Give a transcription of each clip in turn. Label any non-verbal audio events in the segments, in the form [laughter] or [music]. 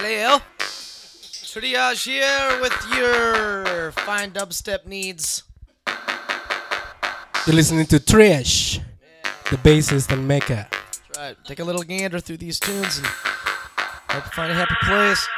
Galileo. Triage here with your fine dubstep needs. You're listening to Trish, the bassist and Mecca. That's right. Take a little gander through these tunes and hope you find a happy place.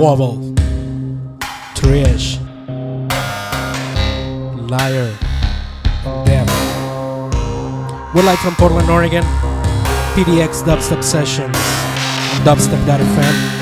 Wobble, Trish, Liar, Death. We're live from Portland, Oregon. PDX Dubstep Sessions on dubstep.fm.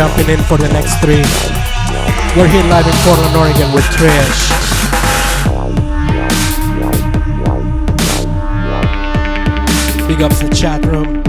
jumping in for the next three. We're here live in Portland, Oregon with Trish. Big ups the chat room.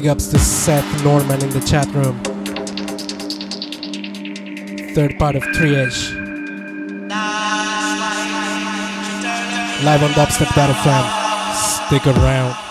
Big ups to Seth Norman in the chat room. Third part of Triage. Live on Dubstep dubstep.fm. Stick around.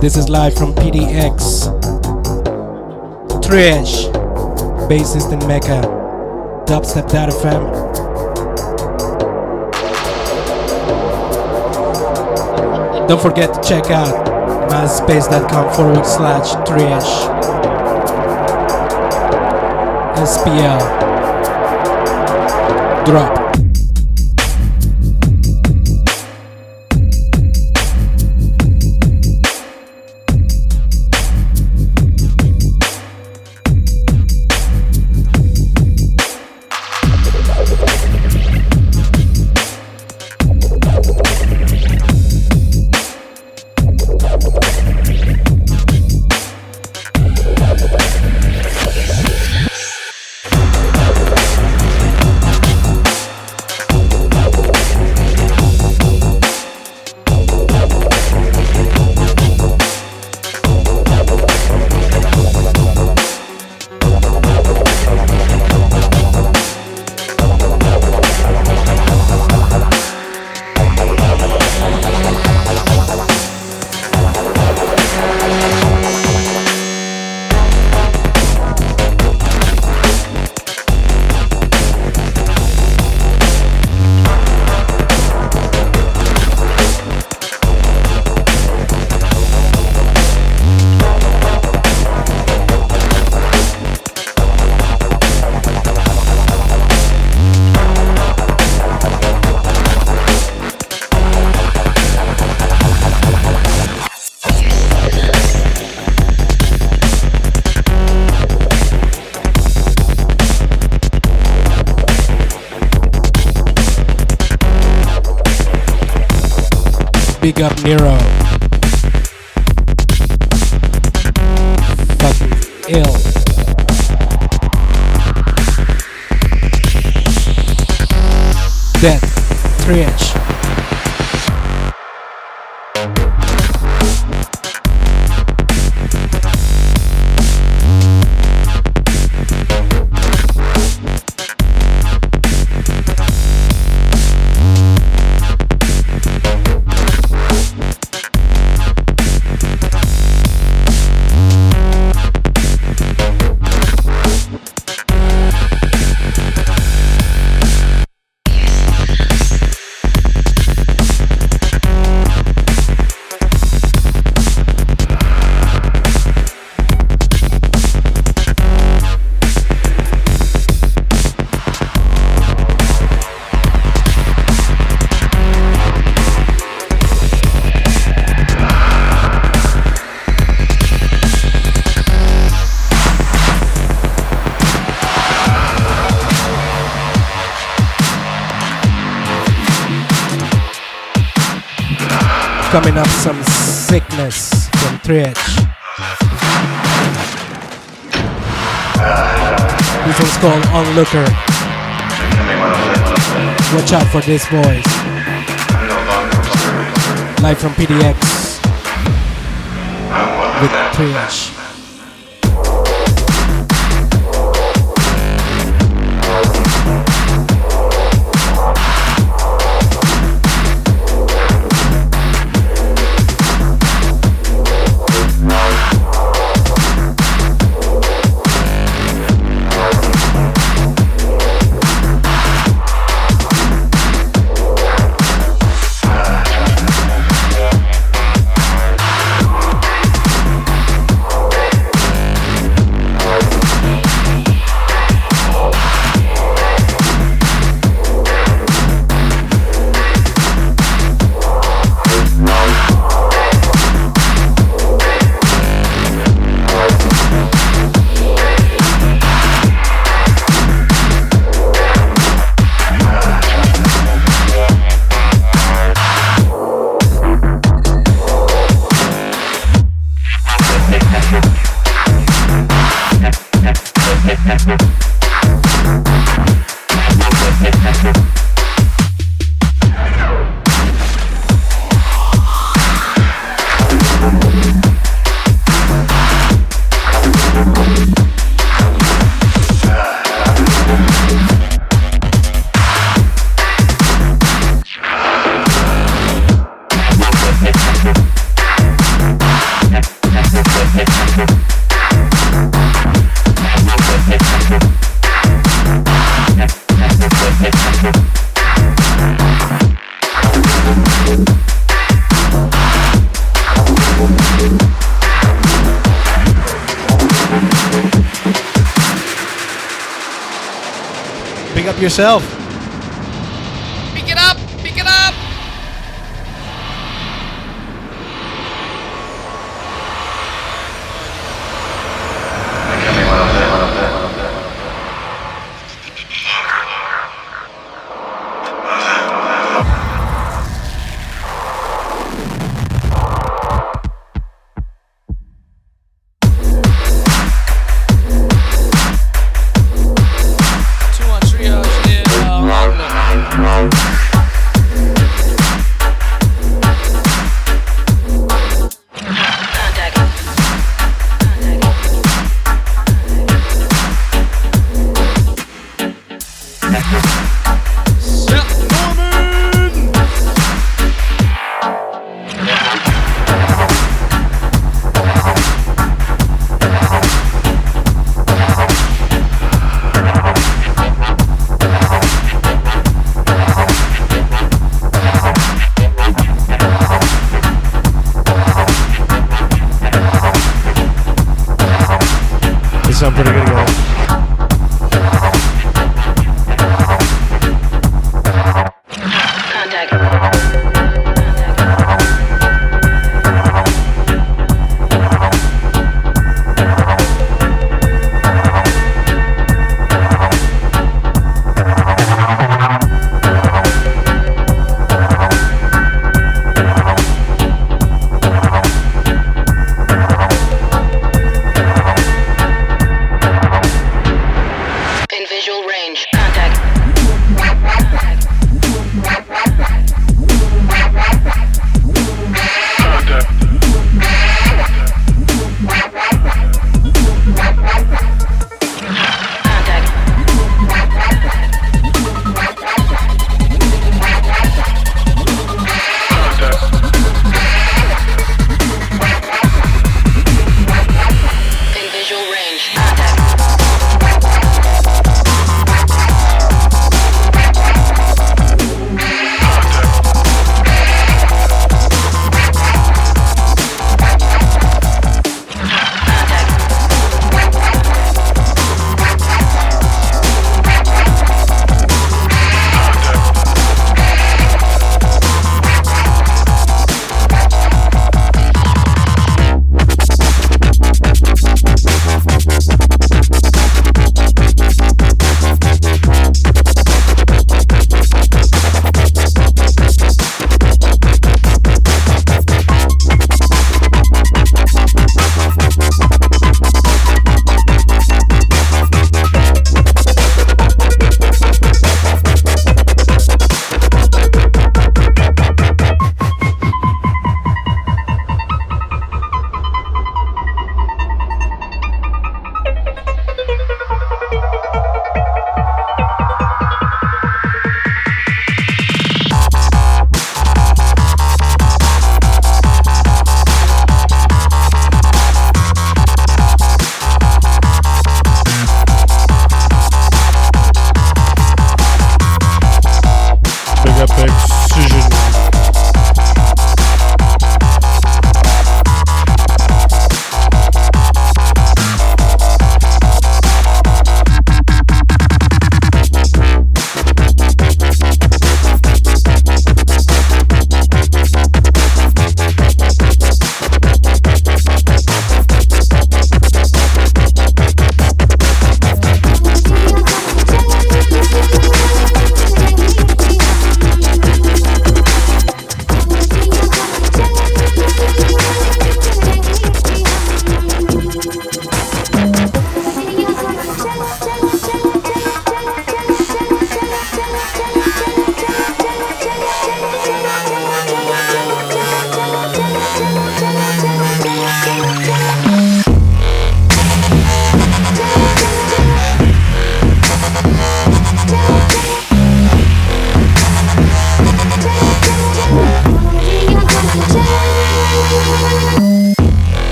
This is live from PDX. Trish, bassist in Mecca. Dubstep.fm. Don't forget to check out myspace.com forward slash Trish. SPL. Drop. For this voice. Live from PDX with Triage. Up yourself.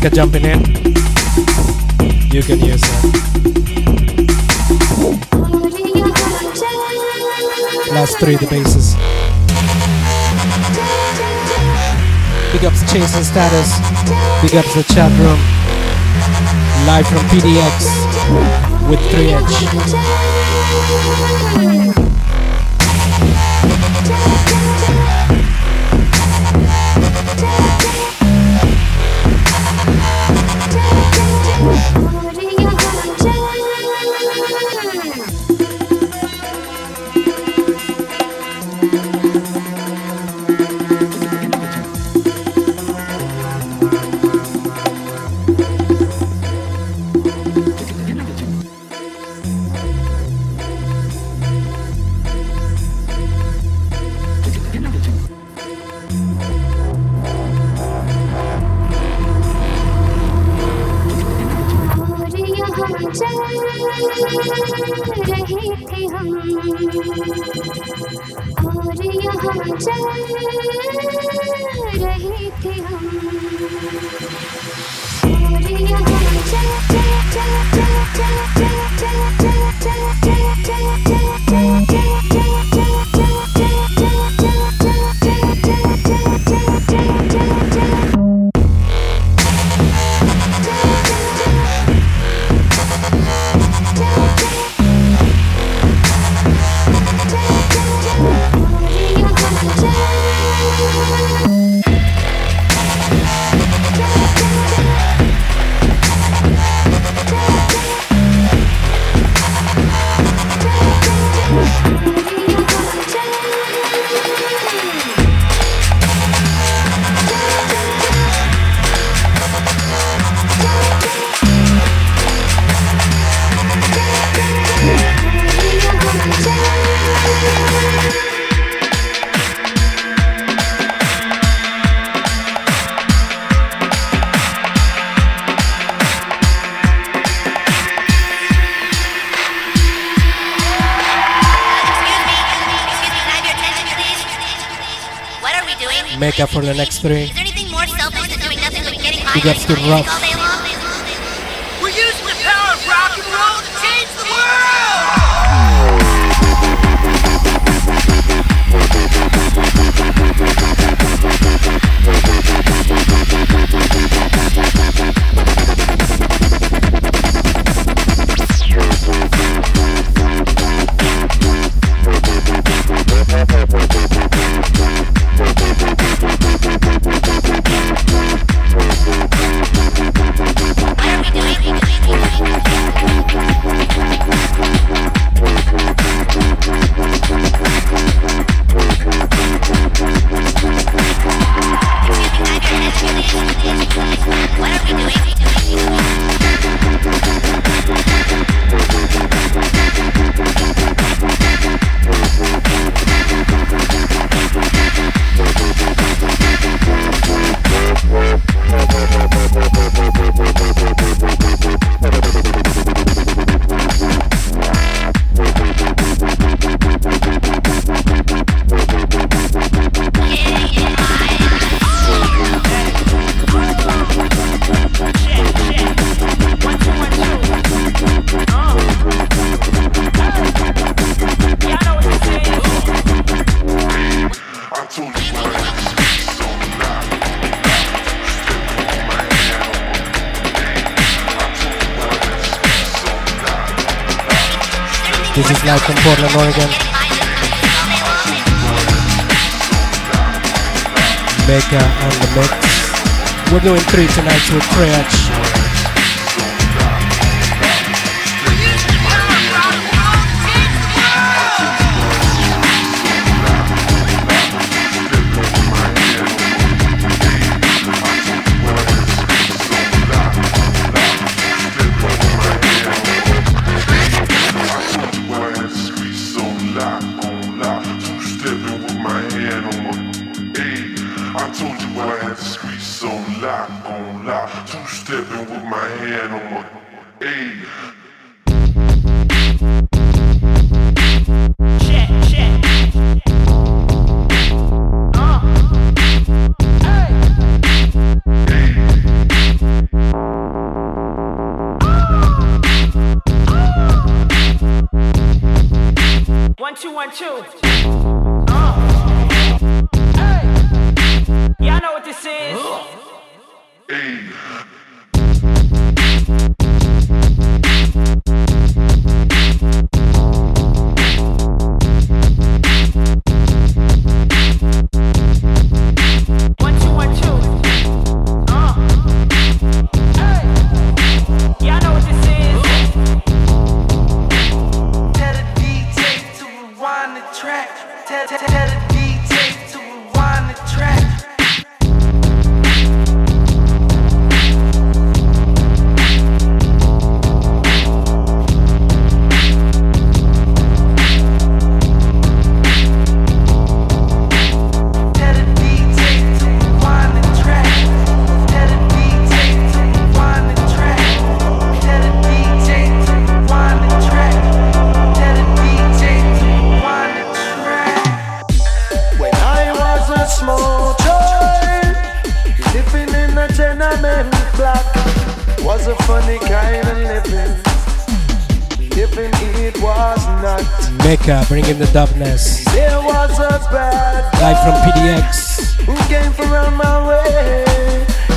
Jamaica jumping in. Mecca, bringing the dubness. Live from PDX. Who came from around my way?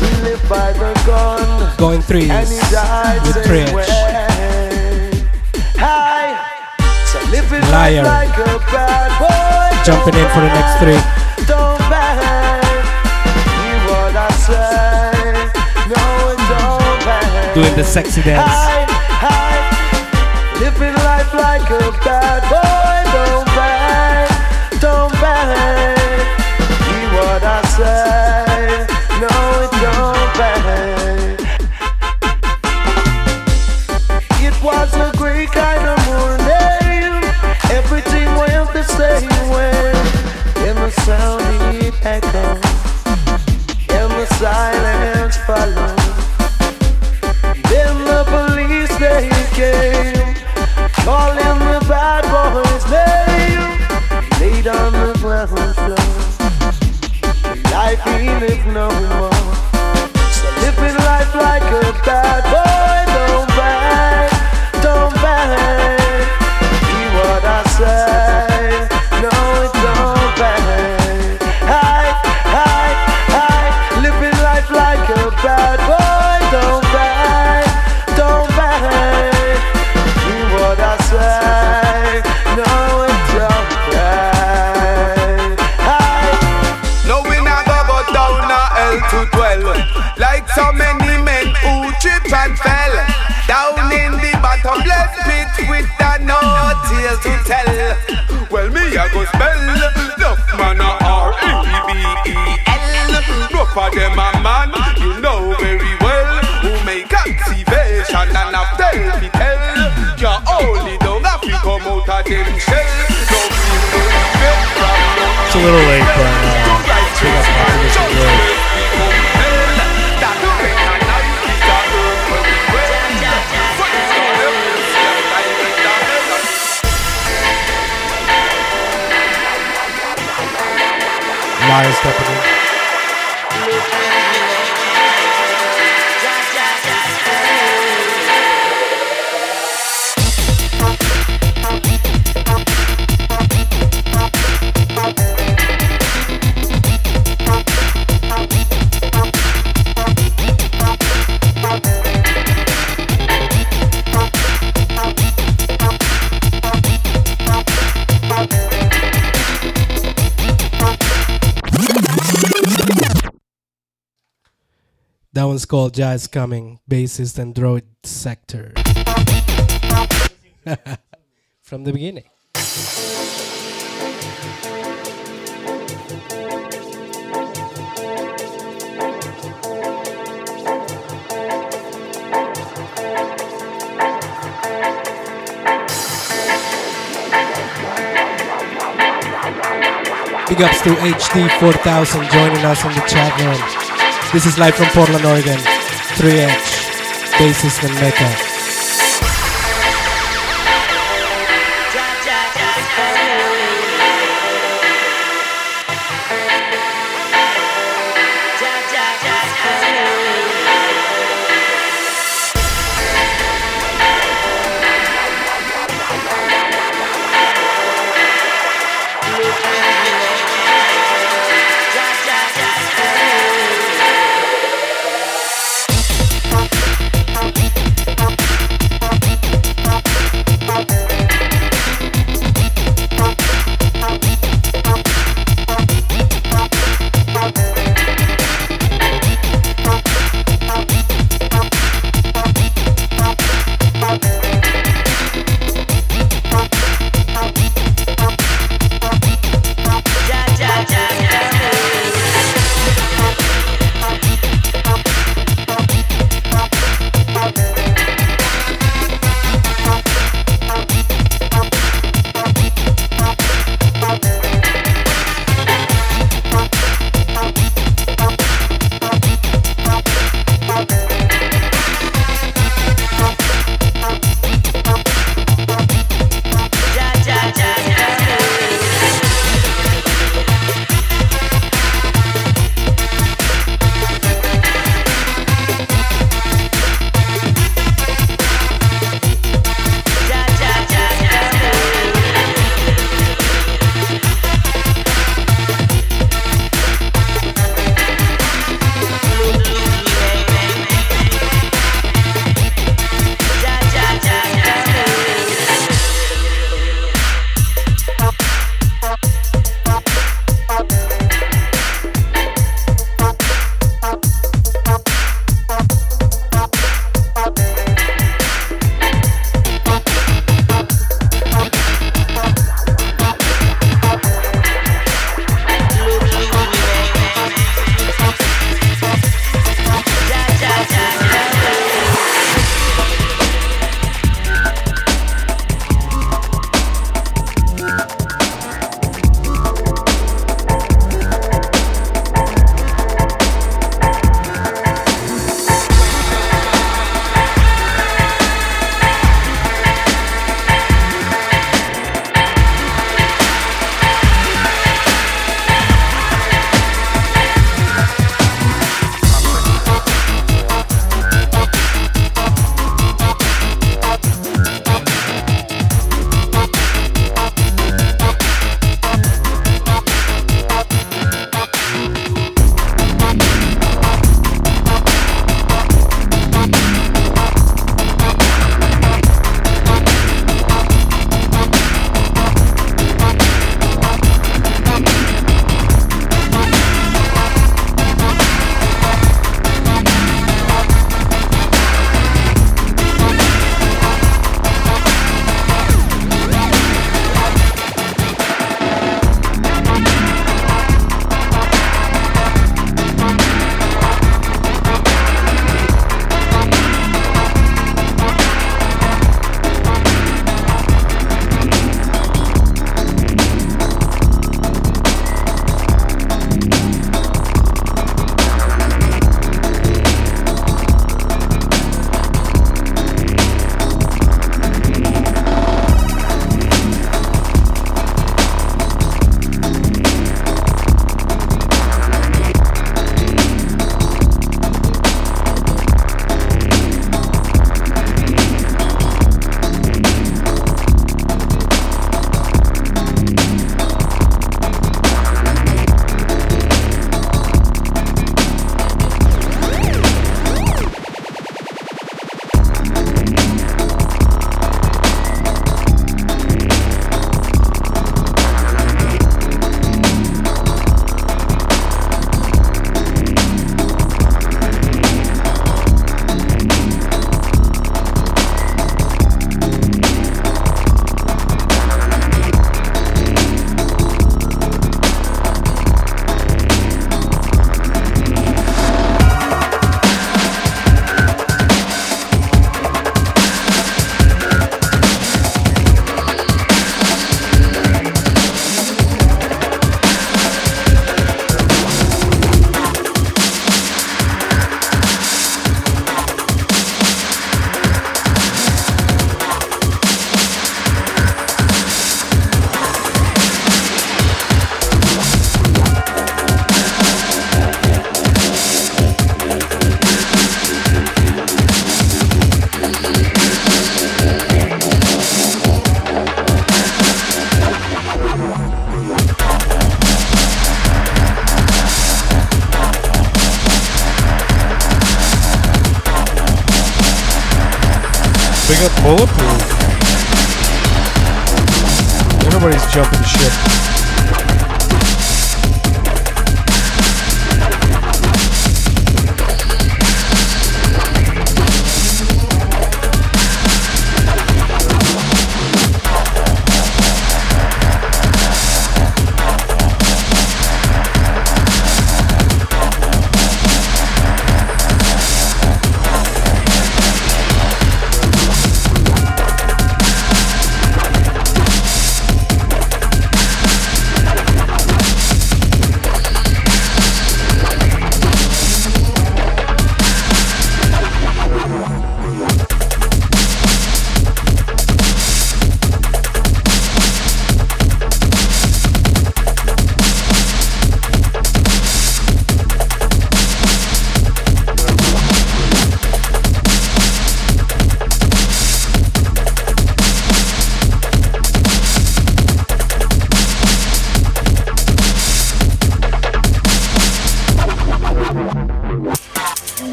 He lived by the gun. Going threes and he died with Critch. So Liar. Like boy, Jumping in for the next three. Doing the sexy dance life like a bad boy. Don't bang, don't bang. we no more. So living life like a bad boy. It's a little late, but. Uh... called Jazz Coming, bassist and droid sector. [laughs] From the beginning. Big ups to HD4000 joining us in the chat room. This is live from Portland, Oregon. 3H, bassist and Mecca.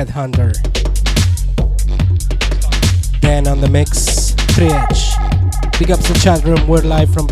Headhunter. Then on the mix, 3H. Big up to the chat room, we're live from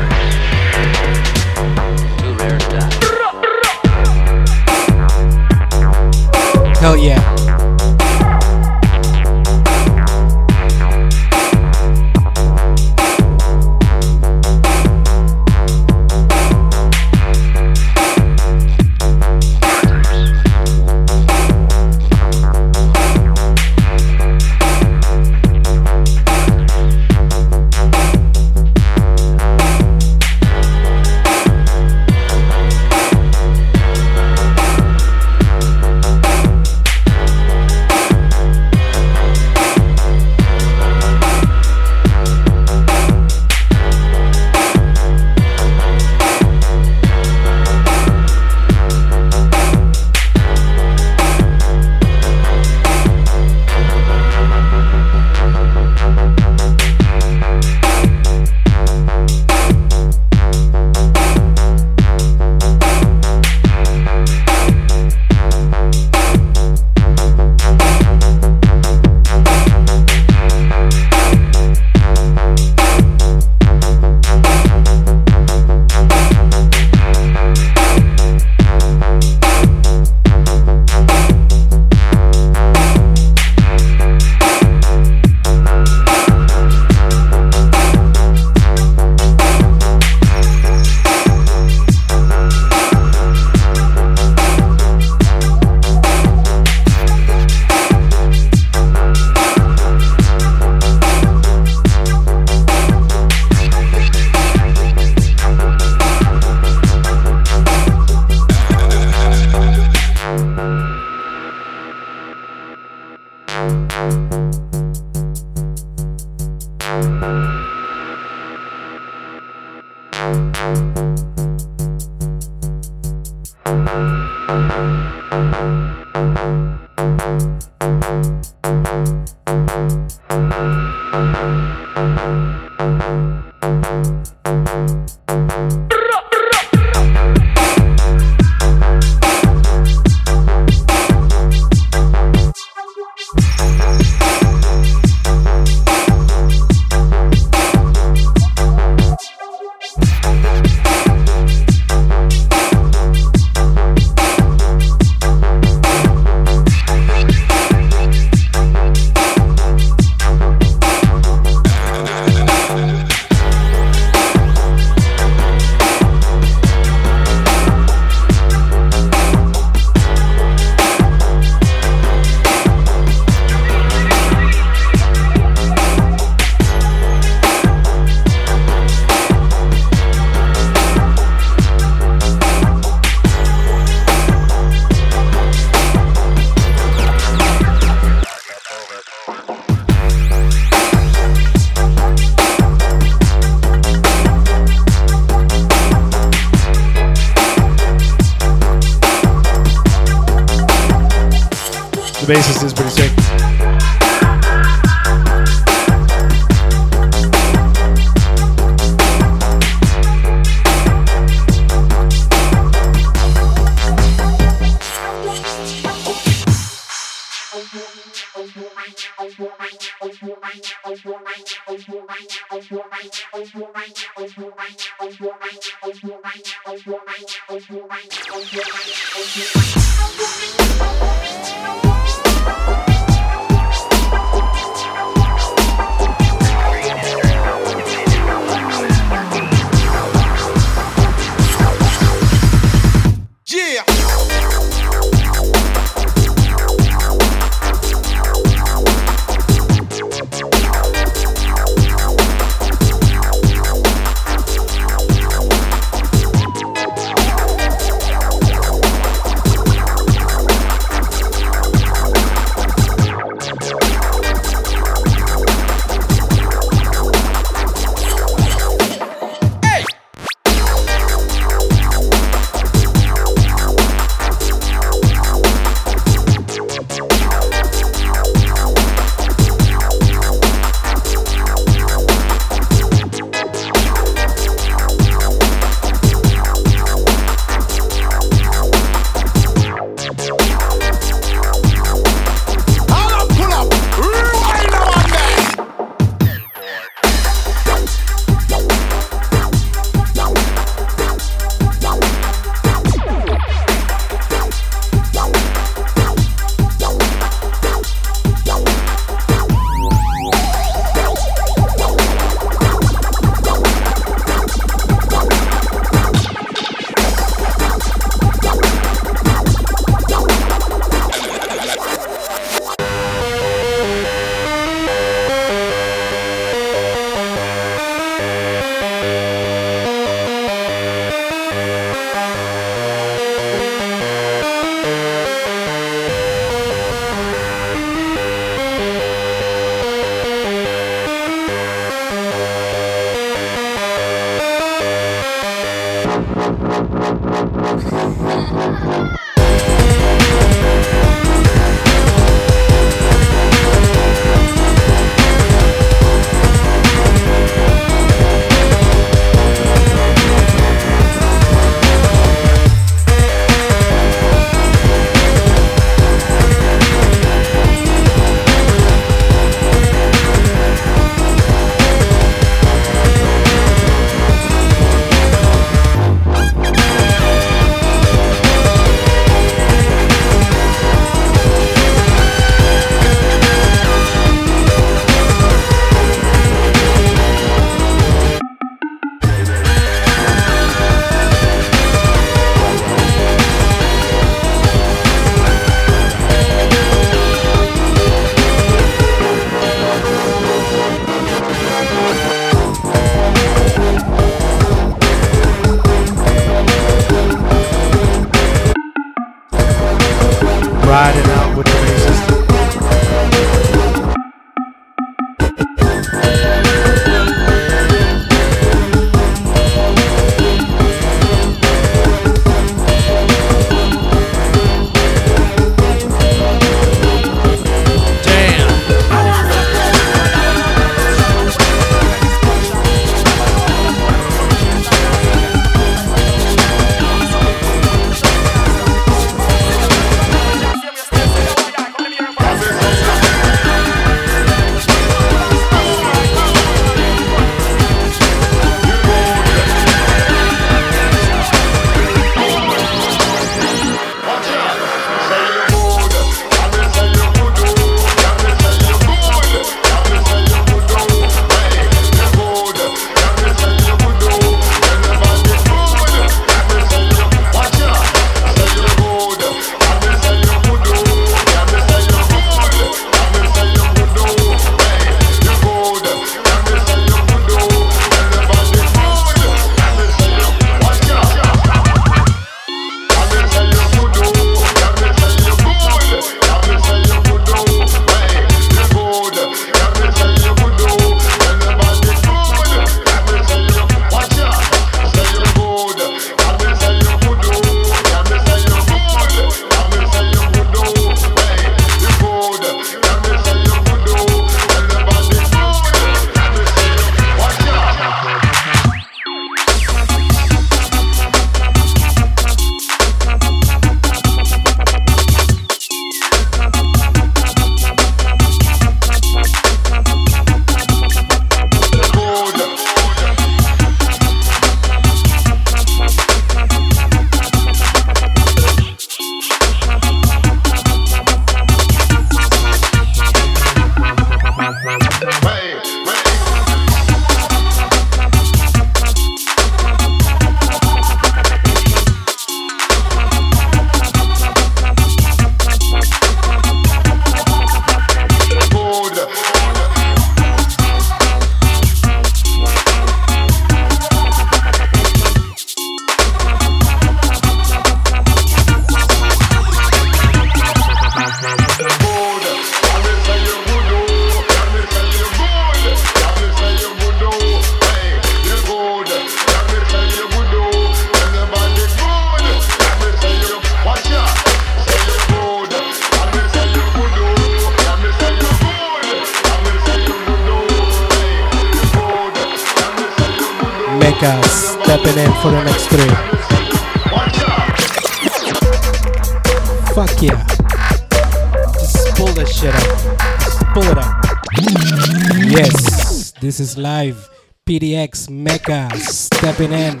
in.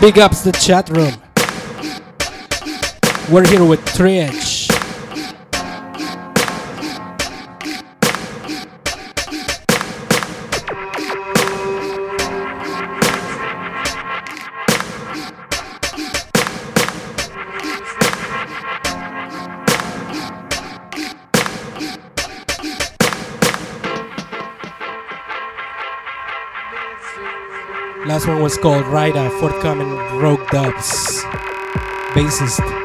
Big ups the chat room. We're here with Triad. was called Ryder, forthcoming Rogue Dubs bassist.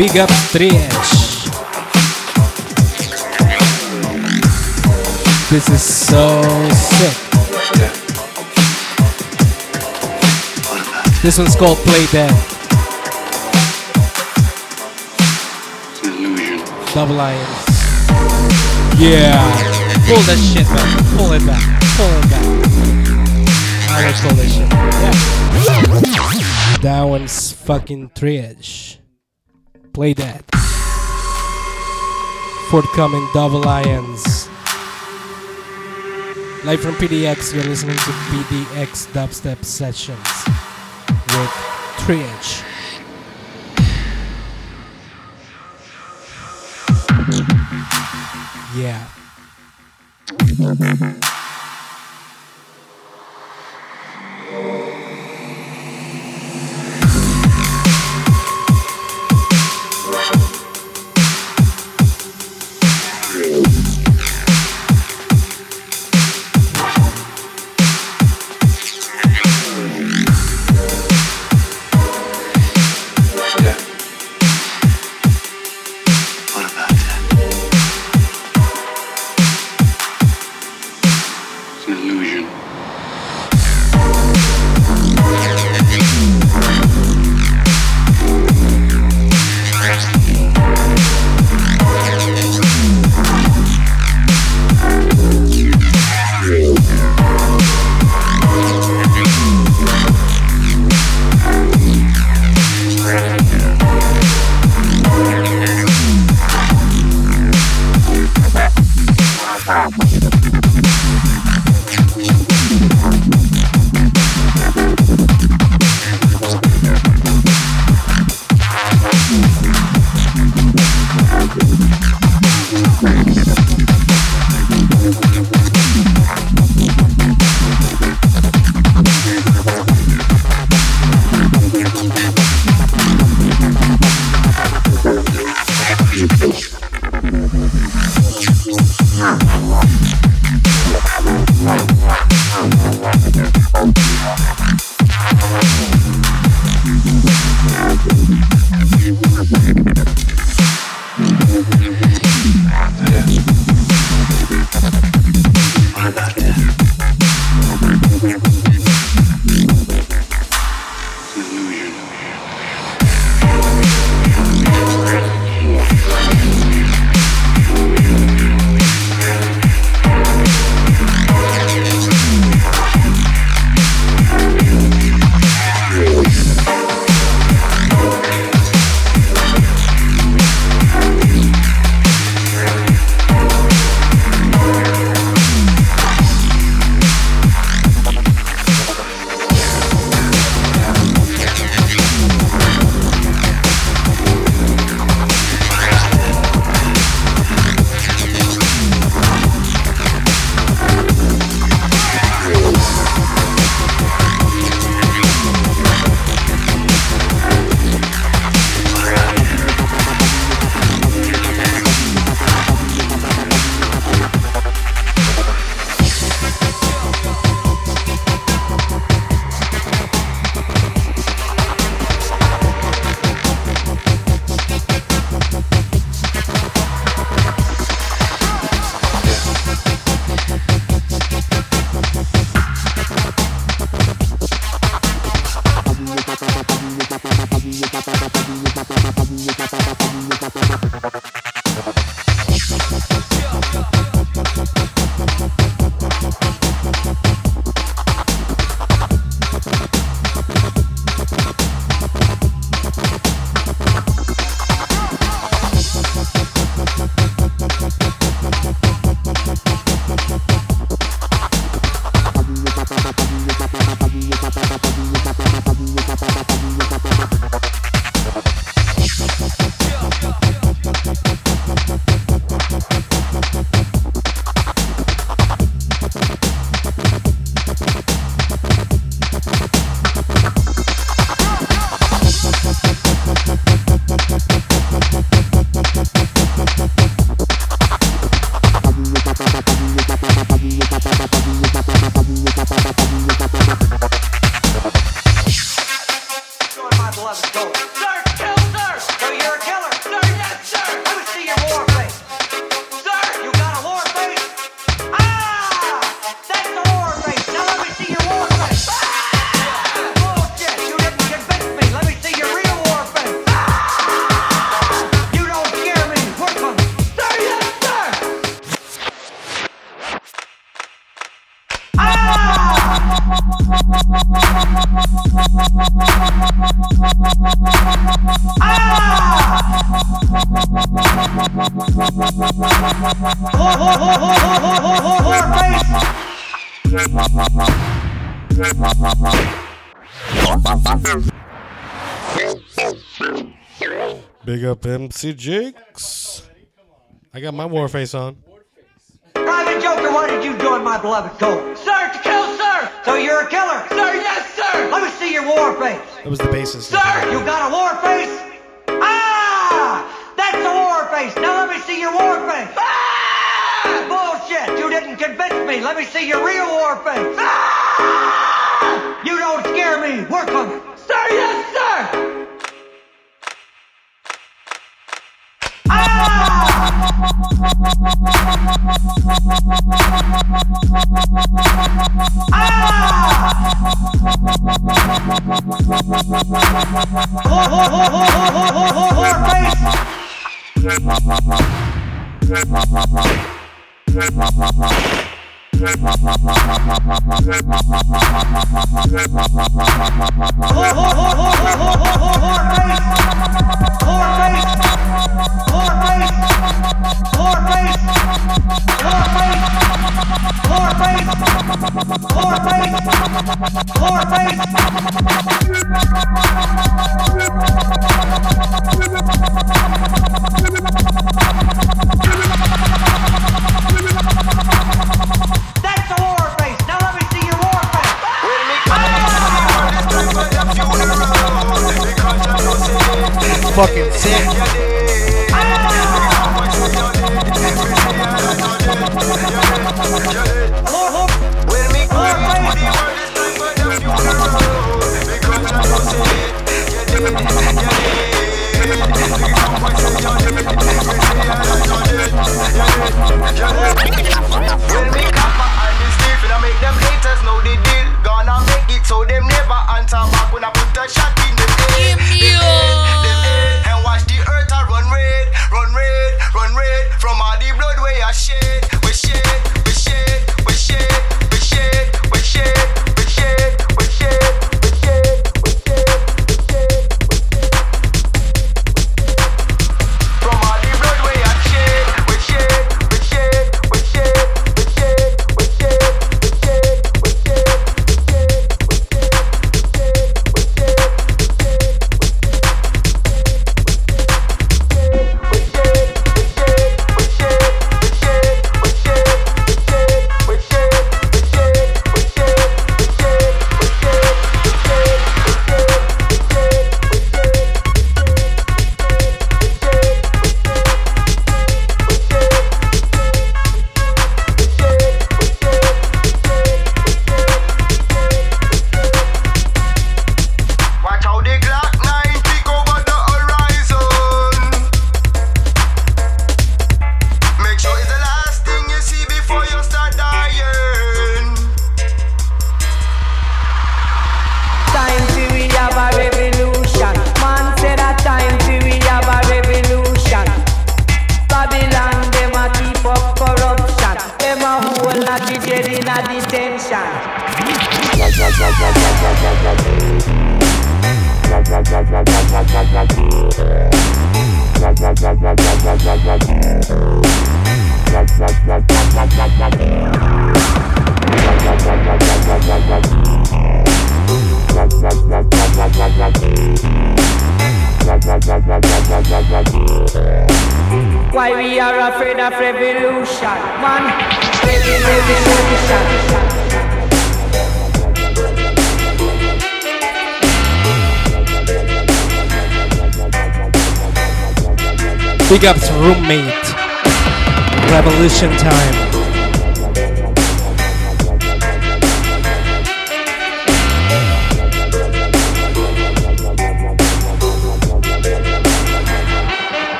Big up Triage. This is so sick. This one's called Play Dead. Double Lions. Yeah. Pull that shit back. Pull it back. Pull it back. I like pull that shit. Yeah. That one's fucking triage. Play that. Forthcoming Double Lions. Live from PDX, you're listening to PDX Dubstep Sessions with Triage. Yeah. I'm fucking up. See Jix. I got my war face on. Private Joker, what did you do in my beloved gold? Sir, to kill, sir! So you're a killer? Sir, yes, sir! Let me see your war face. That was the basis. Sir, you got a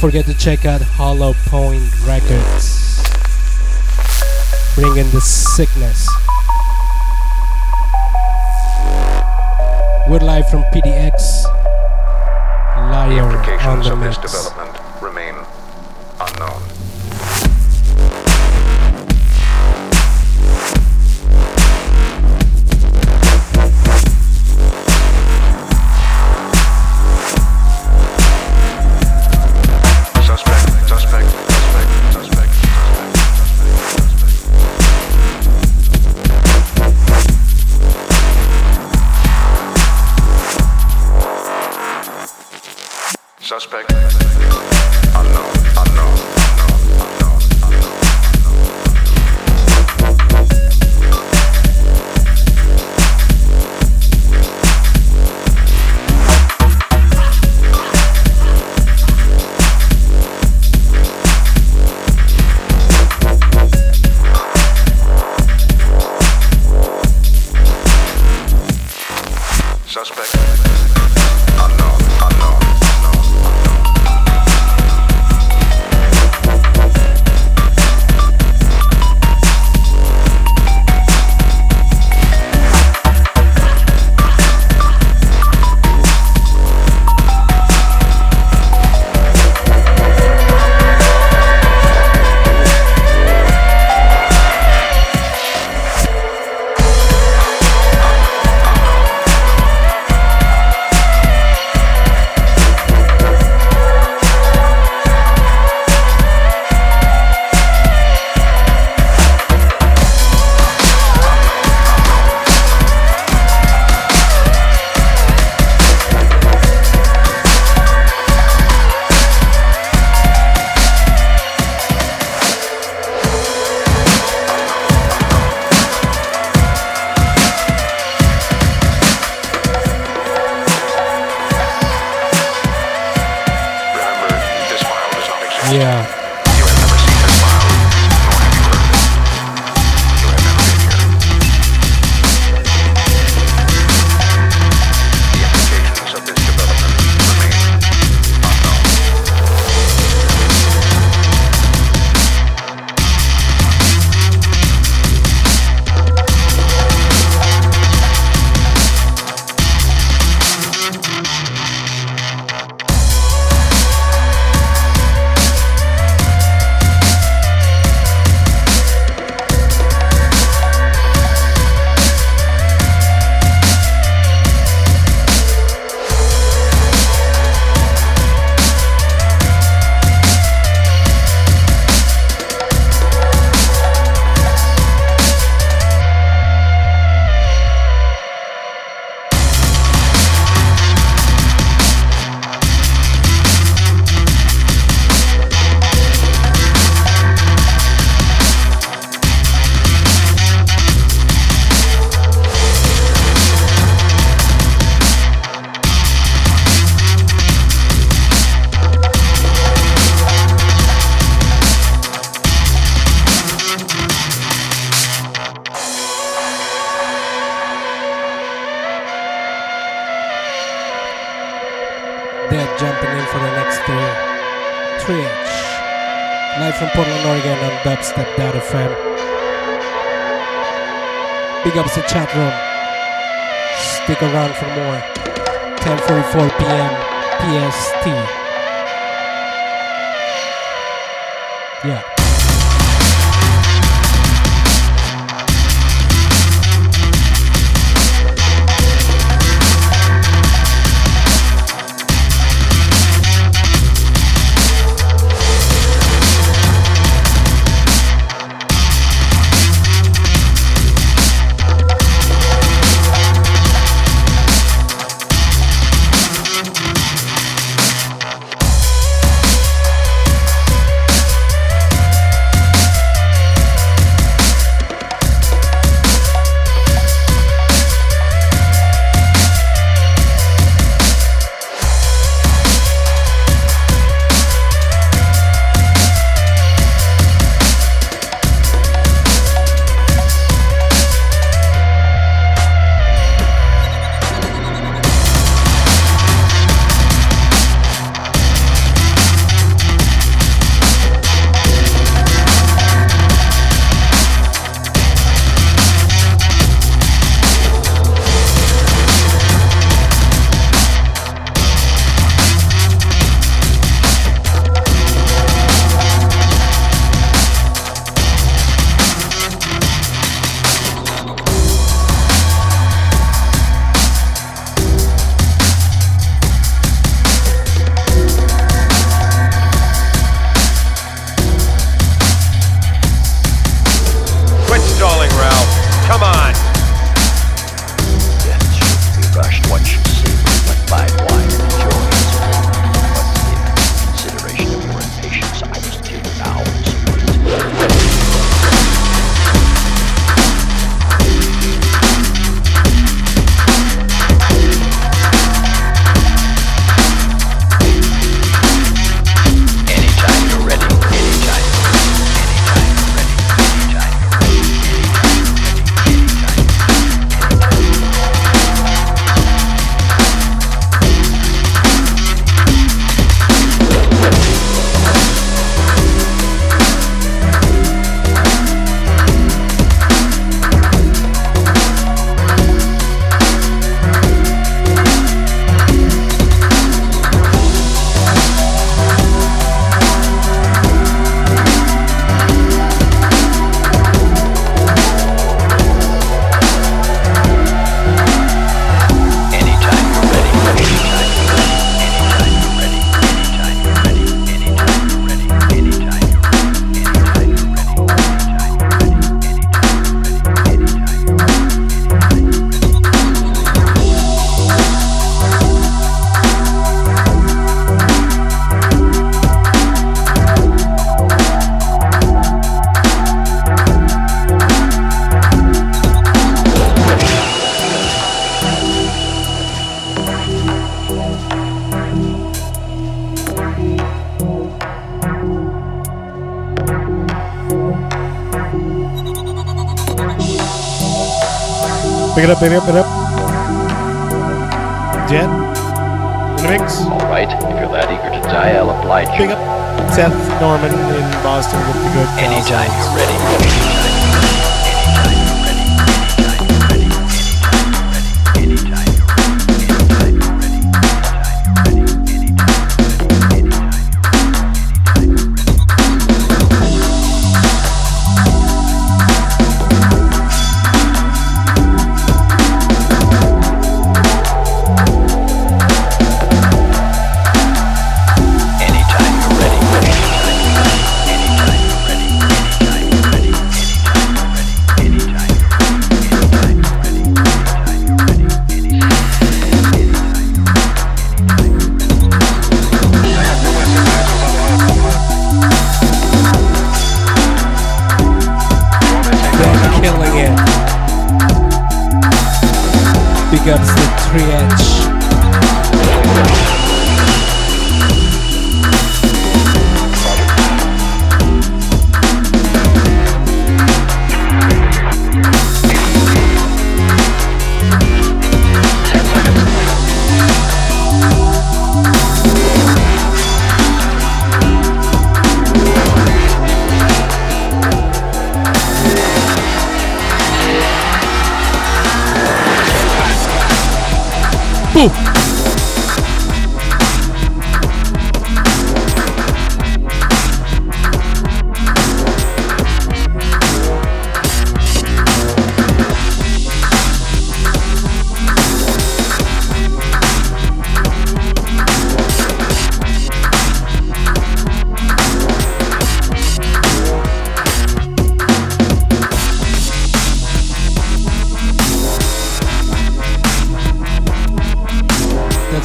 forget to check out Hollow Point Records. Bringing the sickness. We're live from PDX up Step FM. Big ups to chat room. Stick around for more. 10:44 p.m. PST. Yeah. pera, pera, pera.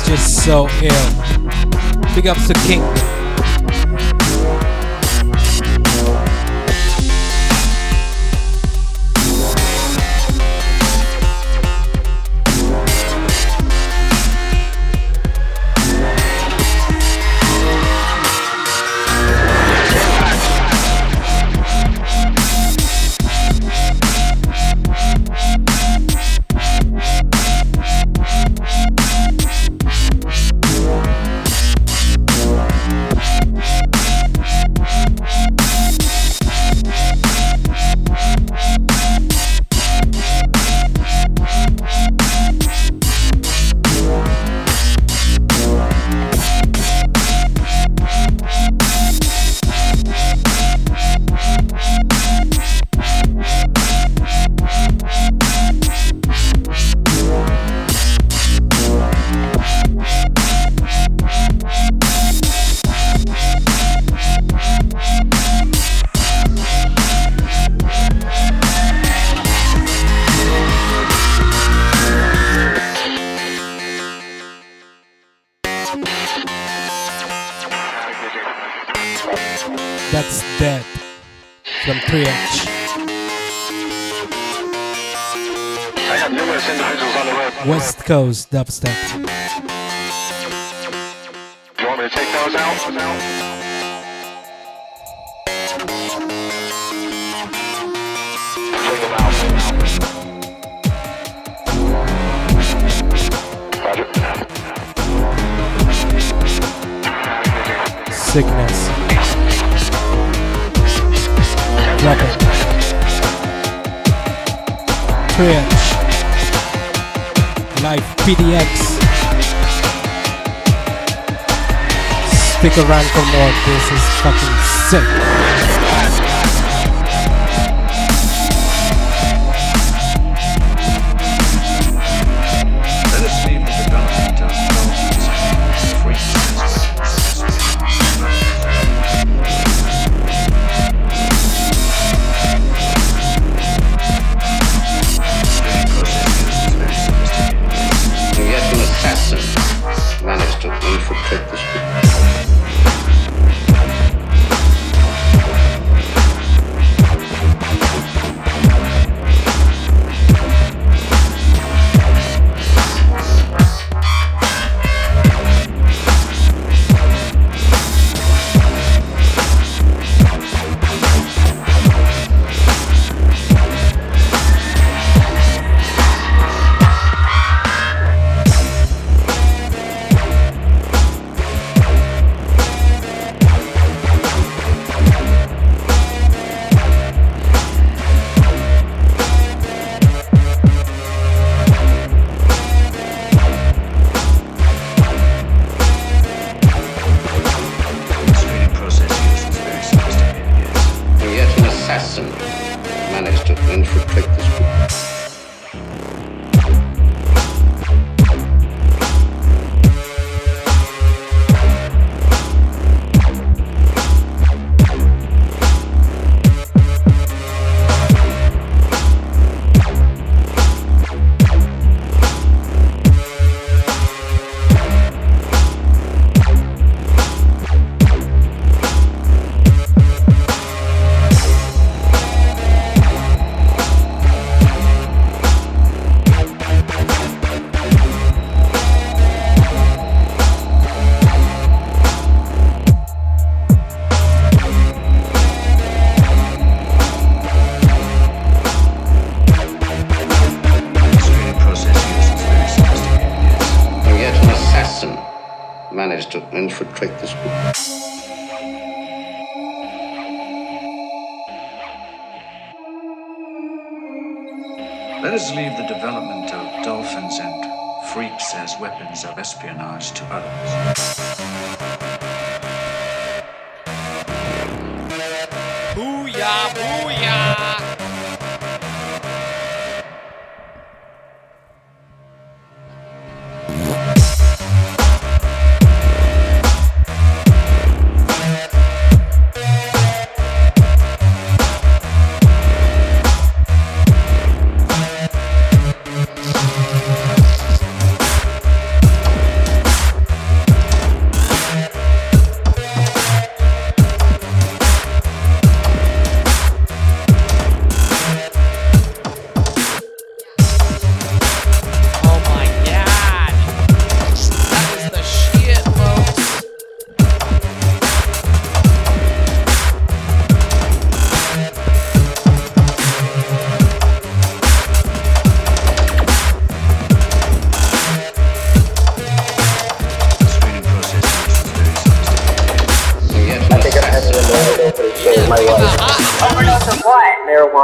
just so ill. Big ups to King. dubstep. This is fucking sick.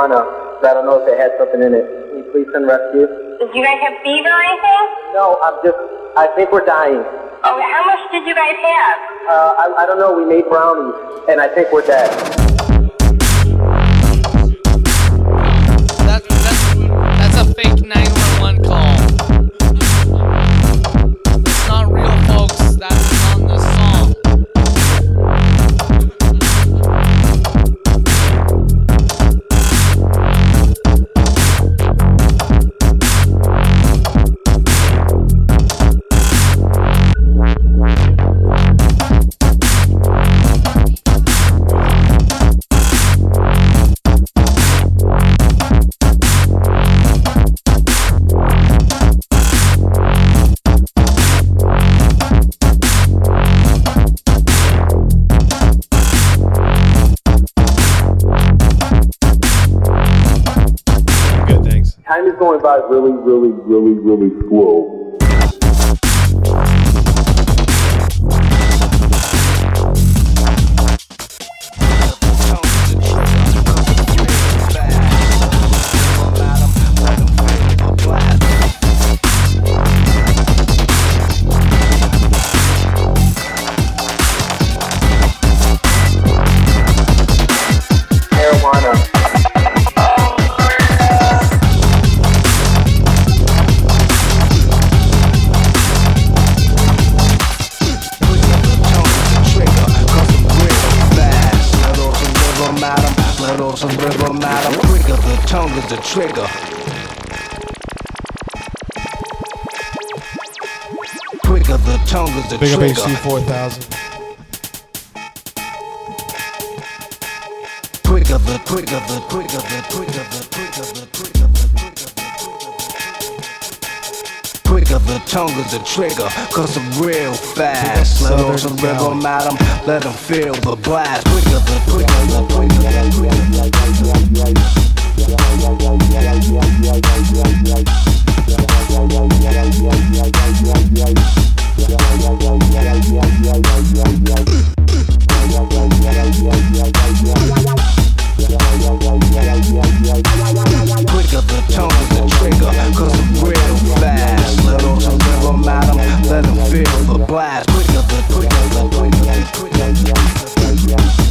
Marijuana. I don't know if it had something in it. Can you please send rescue? Did you guys have fever or anything? No, I'm just. I think we're dying. Oh, how much did you guys have? Uh, I, I don't know. We made brownies, and I think we're dead. That, that, that's a fake 911 call. Really, really, really, really slow. Tongue is the trigger. Quicker, the tongue is the Big up trigger. HC 4000. Quicker, the quicker, the quicker, the quicker, the quicker, the quicker, the quicker. The. Quicker, the tongue is the trigger, cause I'm real fast. Let off some rhythm at 'em, let 'em feel the blast. Quicker, the quicker, the quicker, Quicker, the is the blast. Quicker, quicker, the quicker, quicker.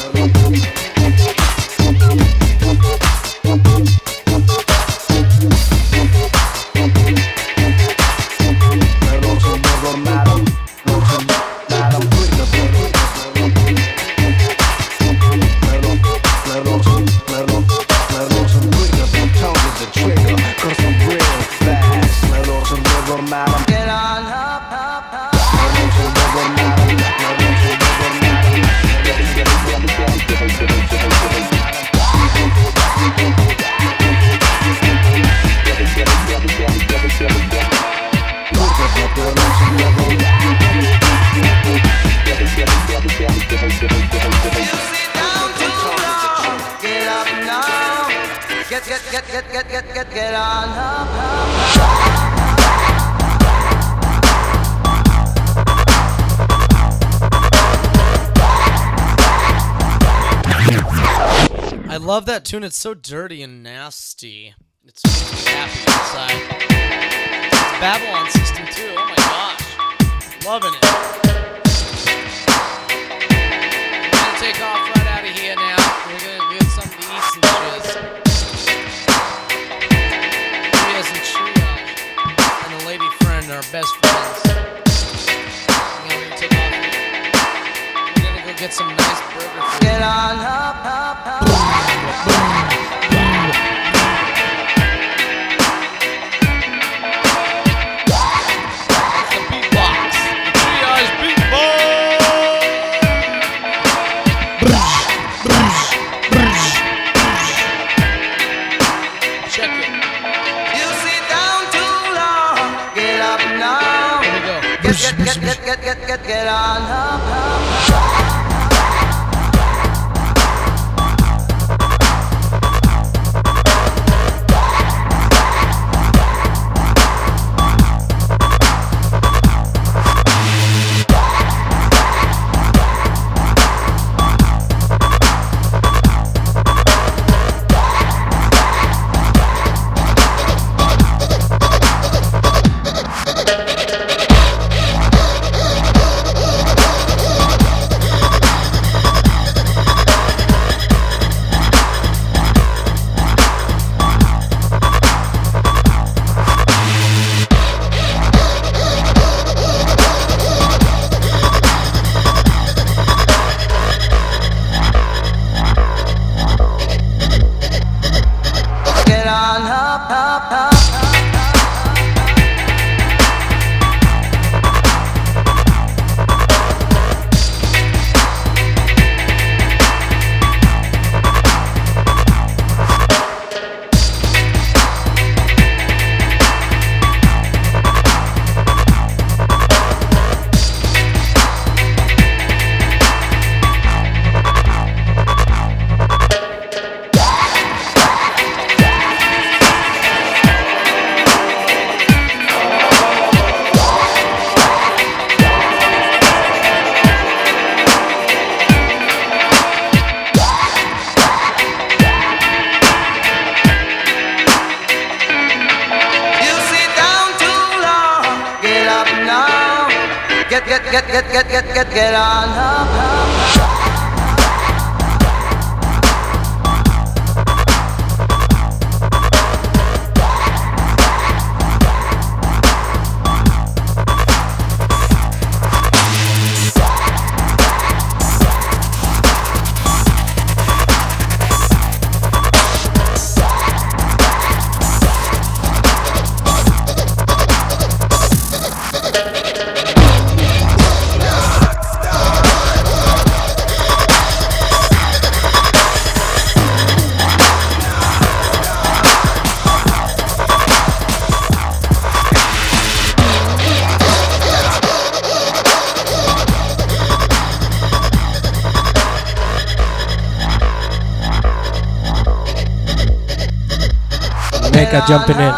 love that tune. It's so dirty and nasty. It's happy inside. It's Babylon System too. Oh my gosh, loving it. We're gonna take off right out of here now. We're gonna get something to eat some shiz. Trias and Triage and a lady friend are best friends. Get some nice burger food. Get on up, up, up. Check it. You sit down too long. Get up now. Here we go. Get, get, get, get, get, get, get, get on up, up. Jumping oh, in.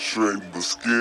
It, perpetrating,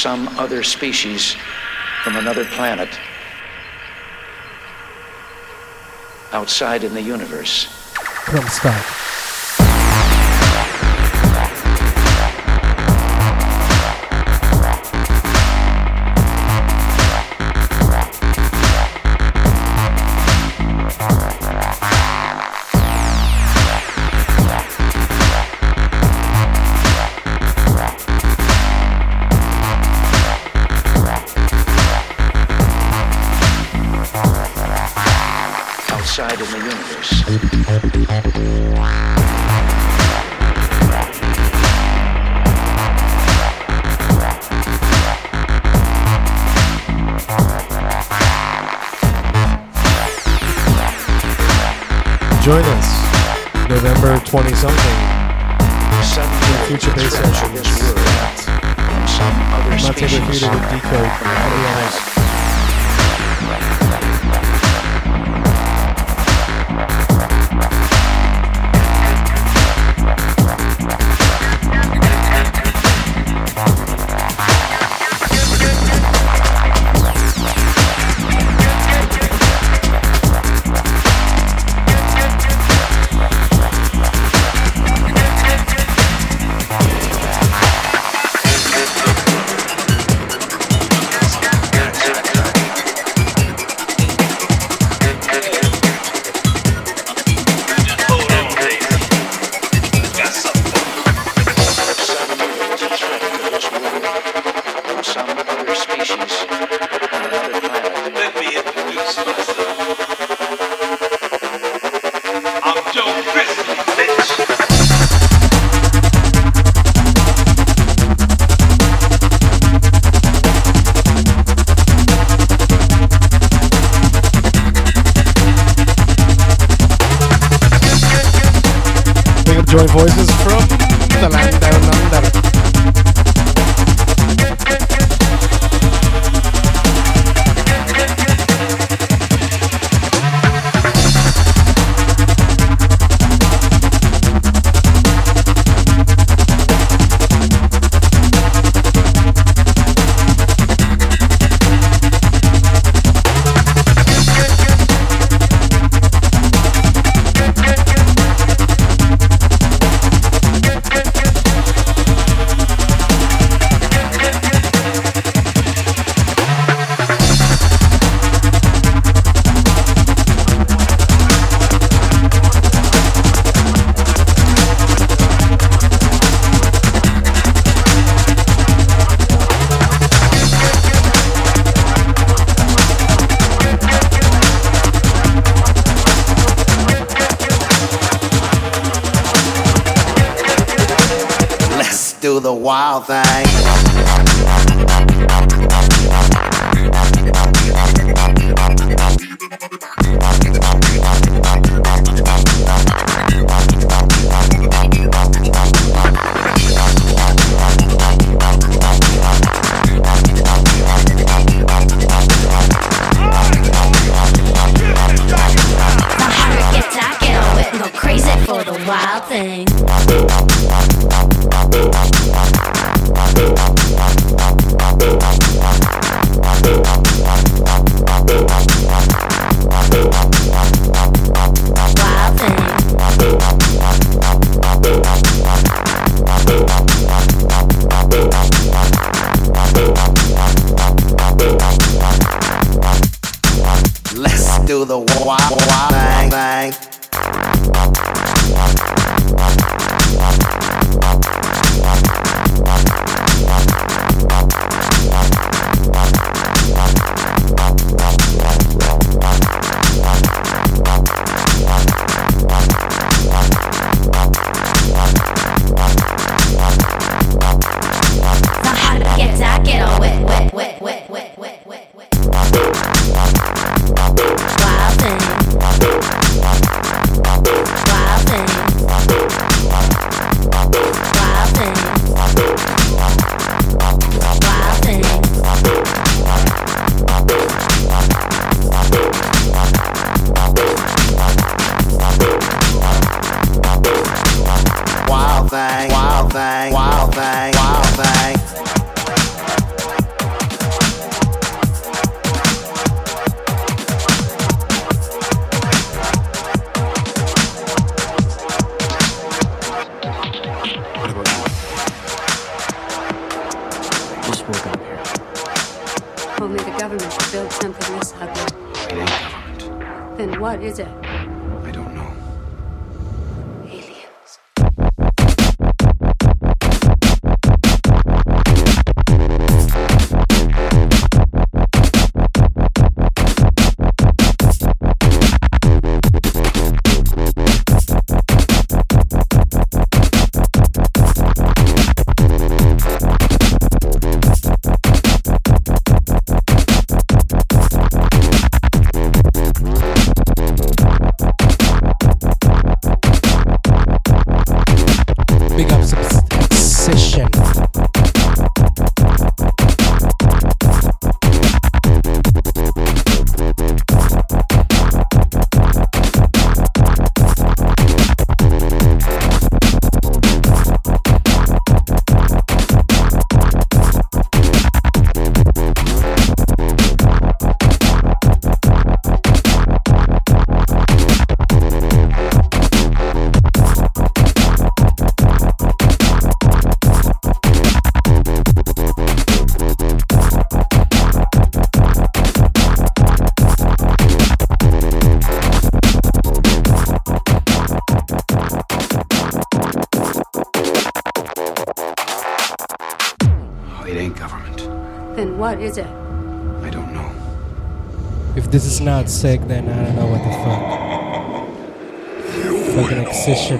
some other species from another planet outside in the universe. From start.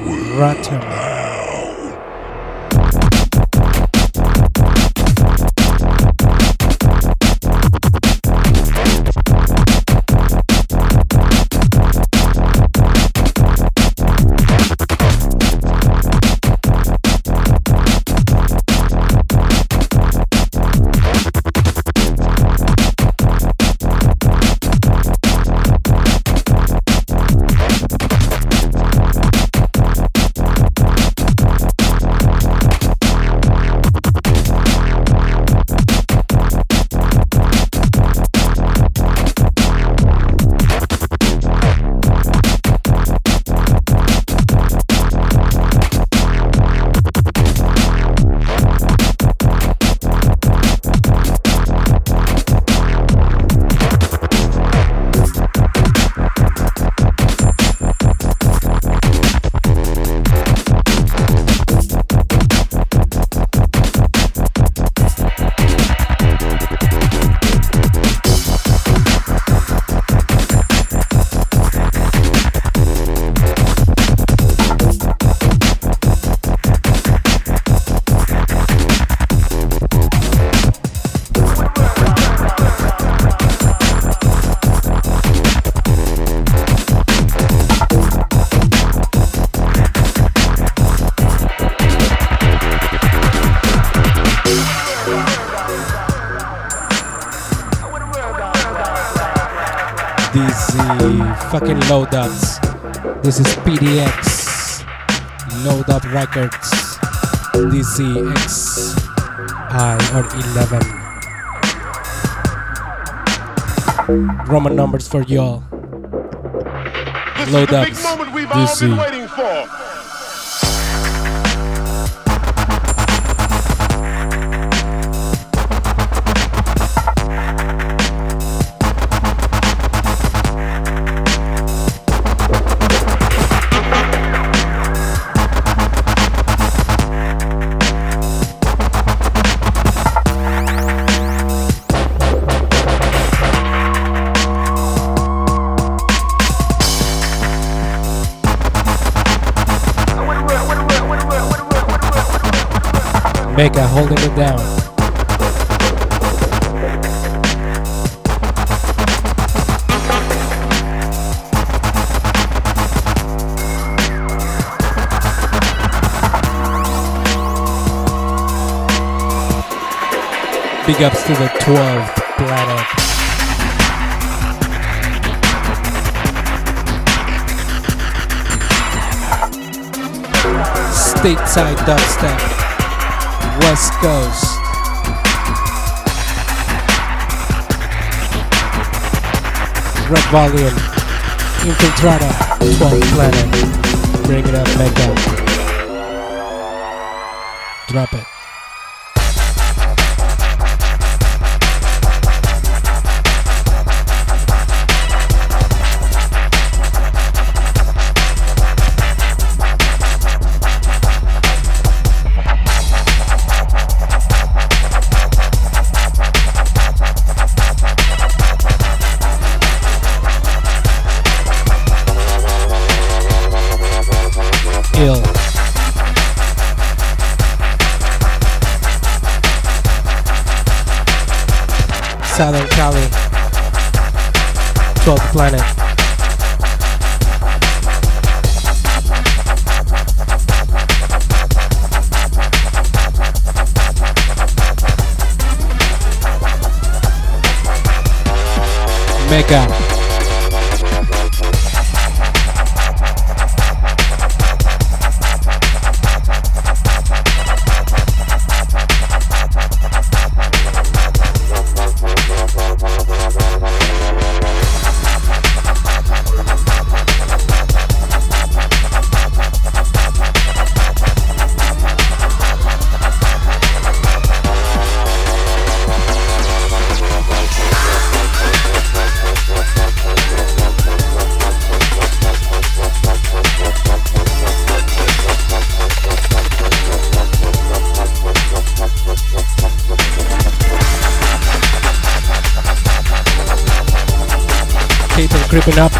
Rotten. numbers for y'all. This Load is the big moment we've DC. all been waiting Mega holding it down. Big ups to the 12th planet. Stateside dubstep. West Coast. Red Volume. Infiltrata. 12th planet. Bring it up, Mega. Drop Creeping up.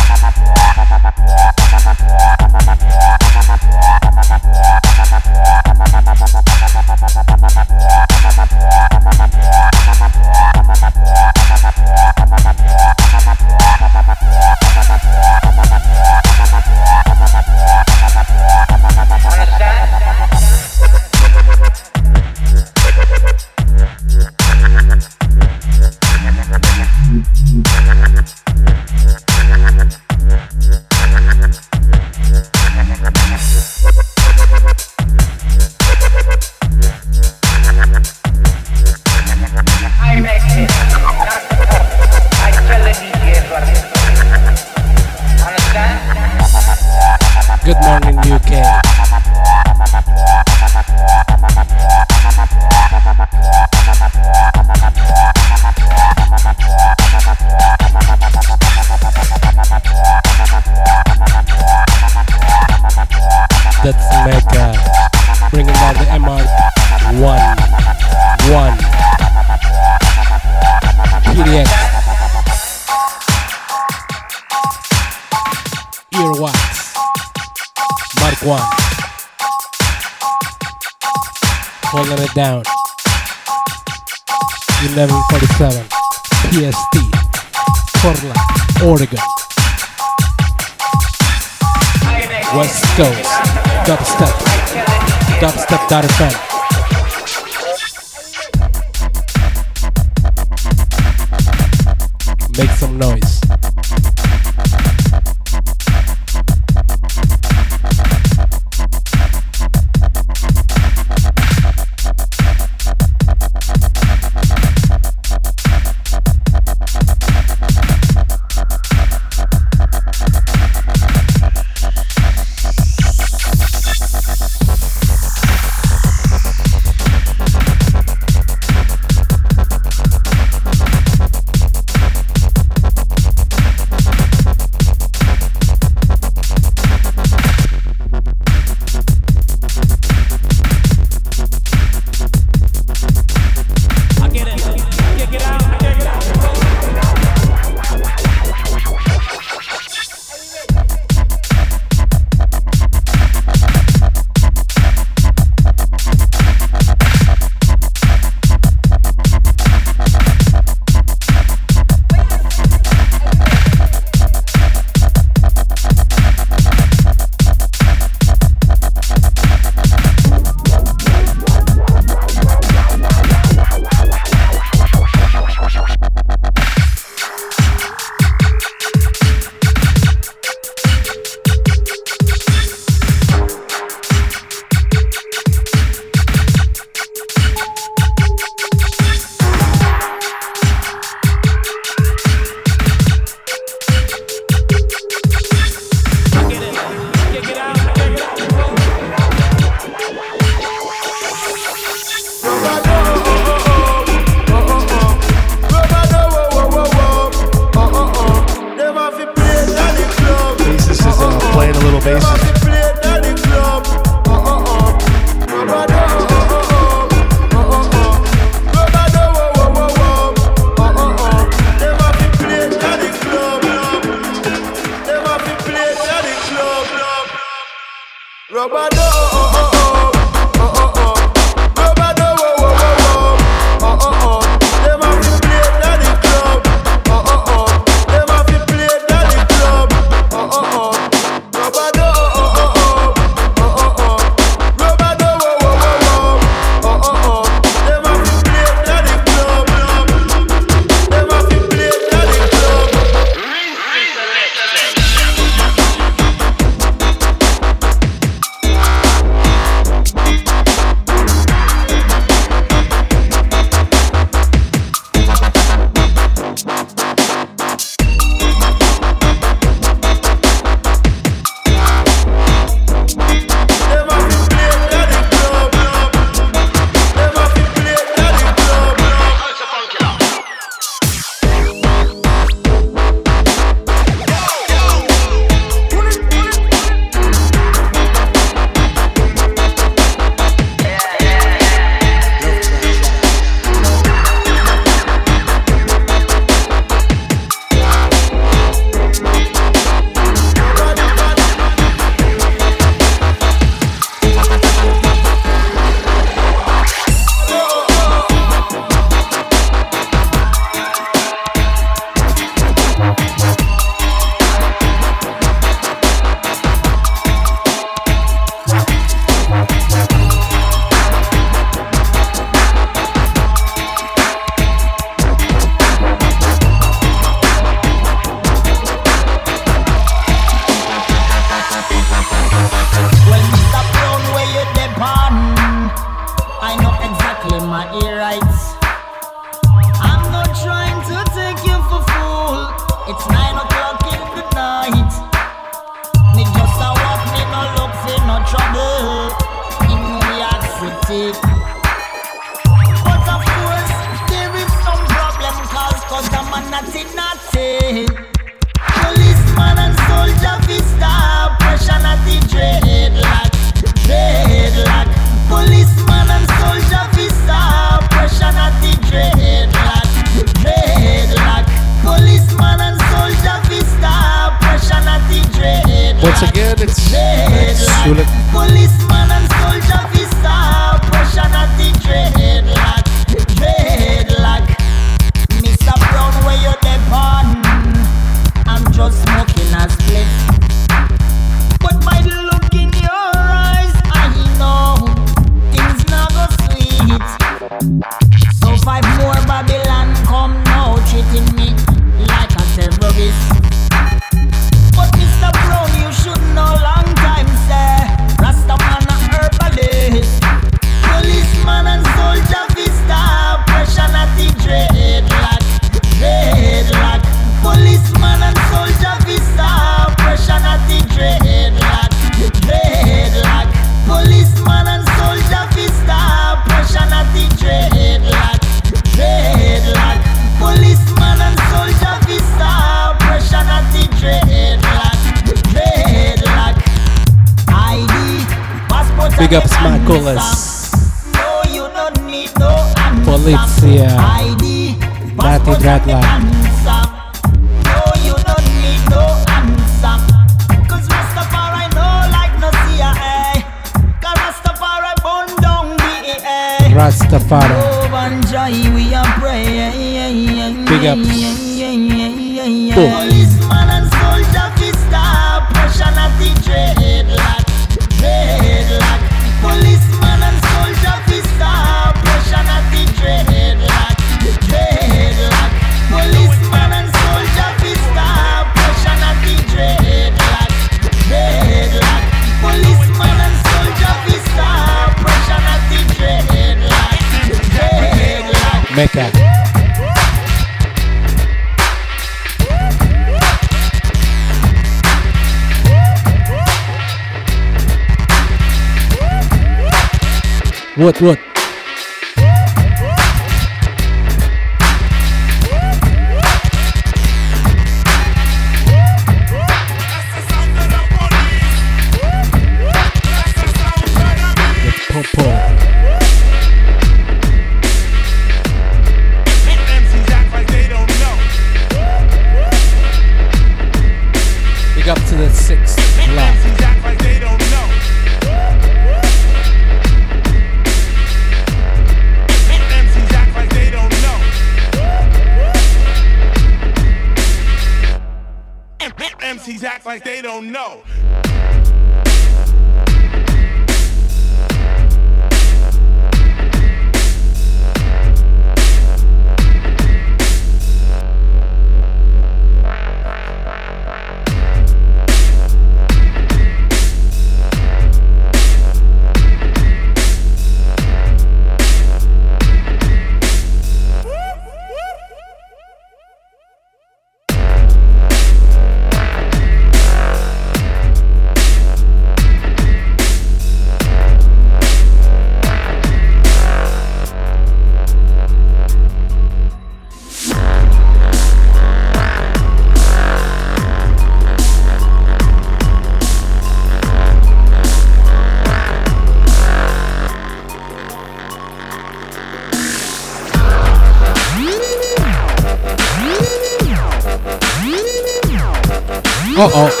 Uh oh.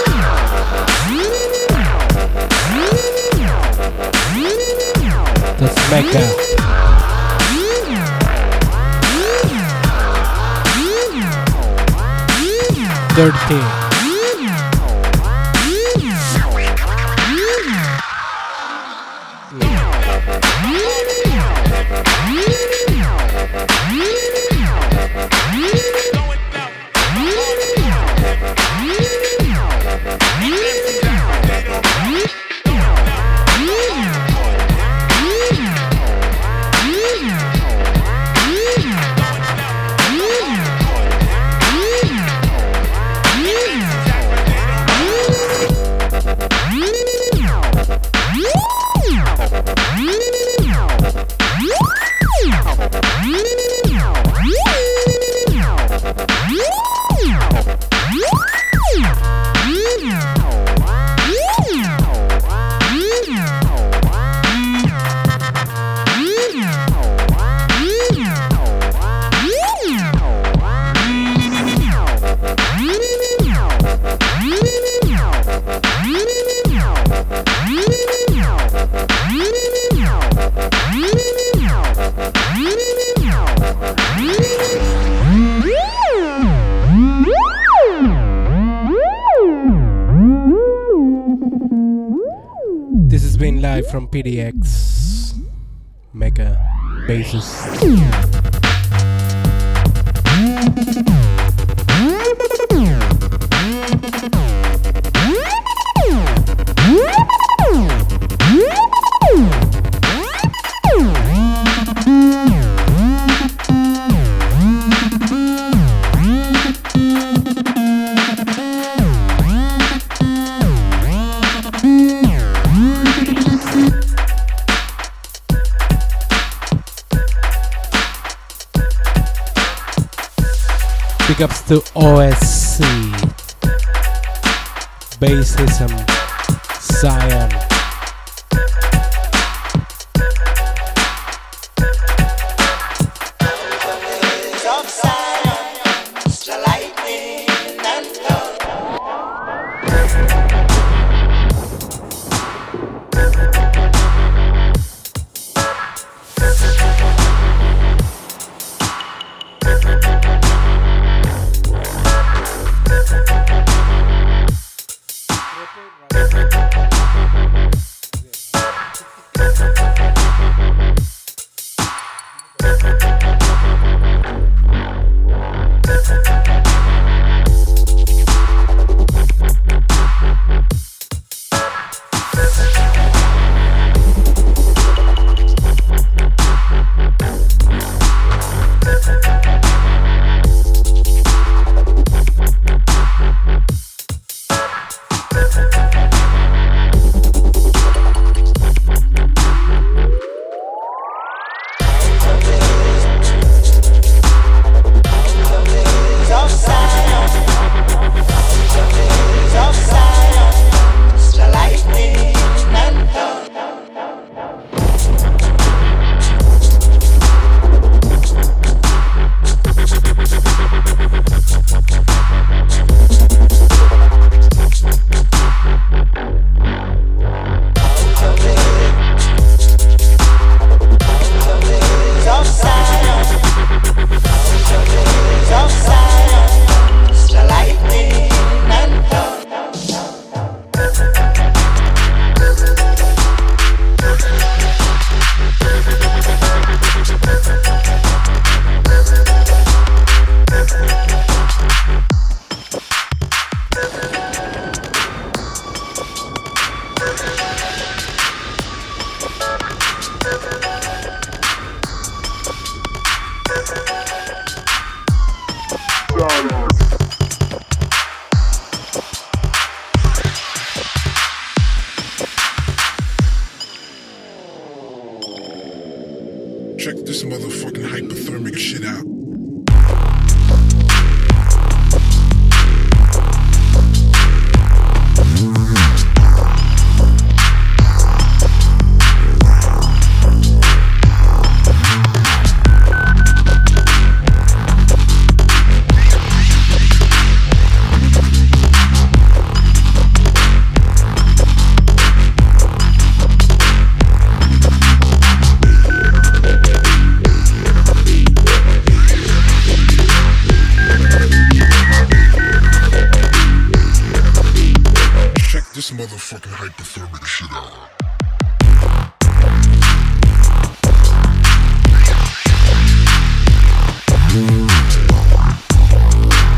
Motherfucking hypothermic shit out.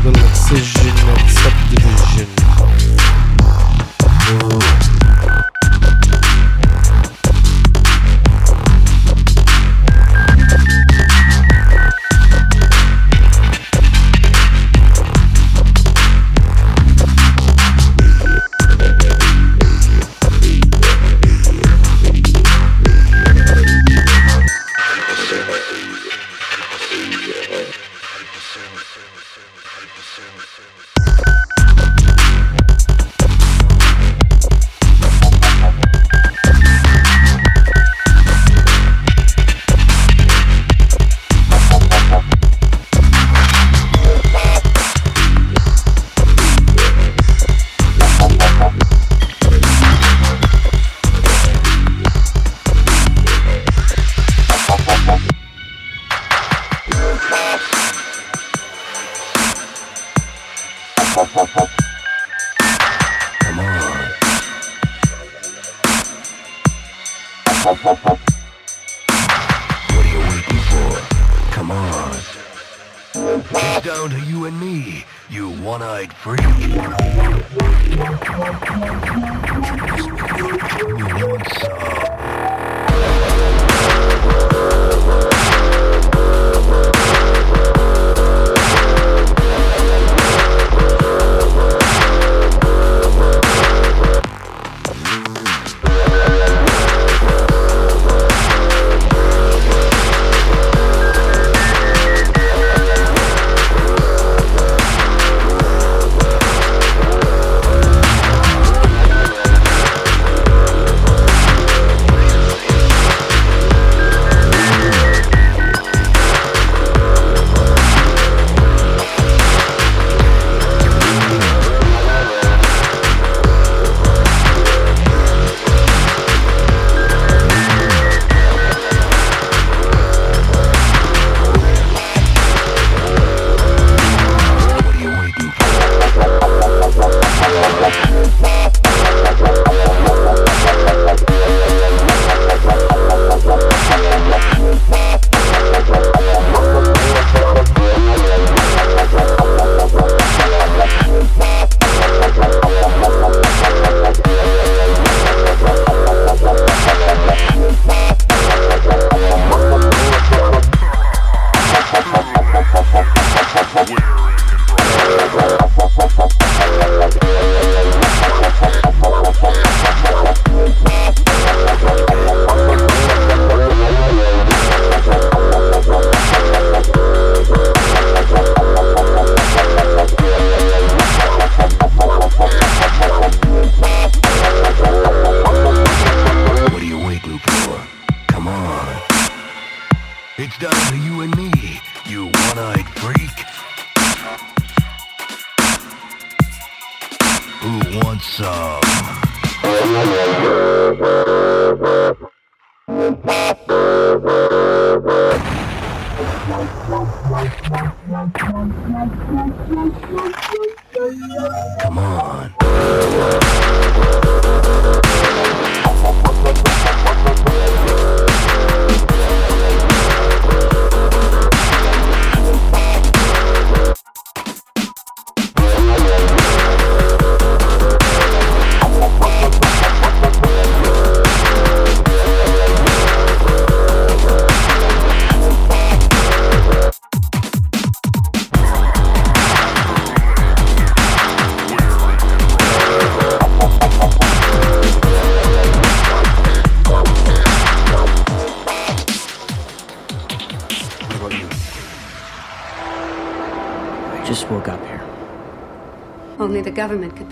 Little excision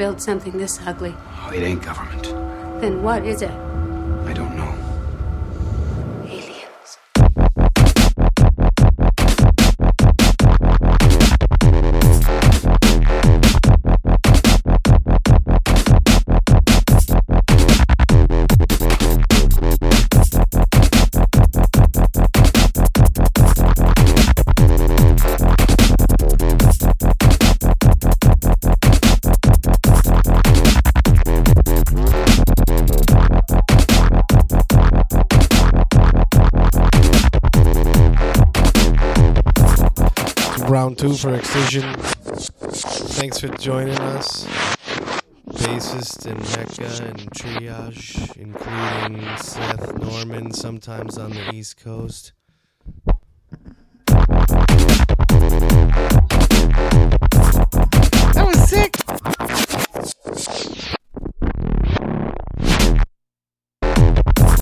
build something this ugly. Oh, it ain't government. Then what is it? Two for Excision. Thanks for joining us. Bassist in Mecca and Triage, including Seth Norman, sometimes on the East Coast.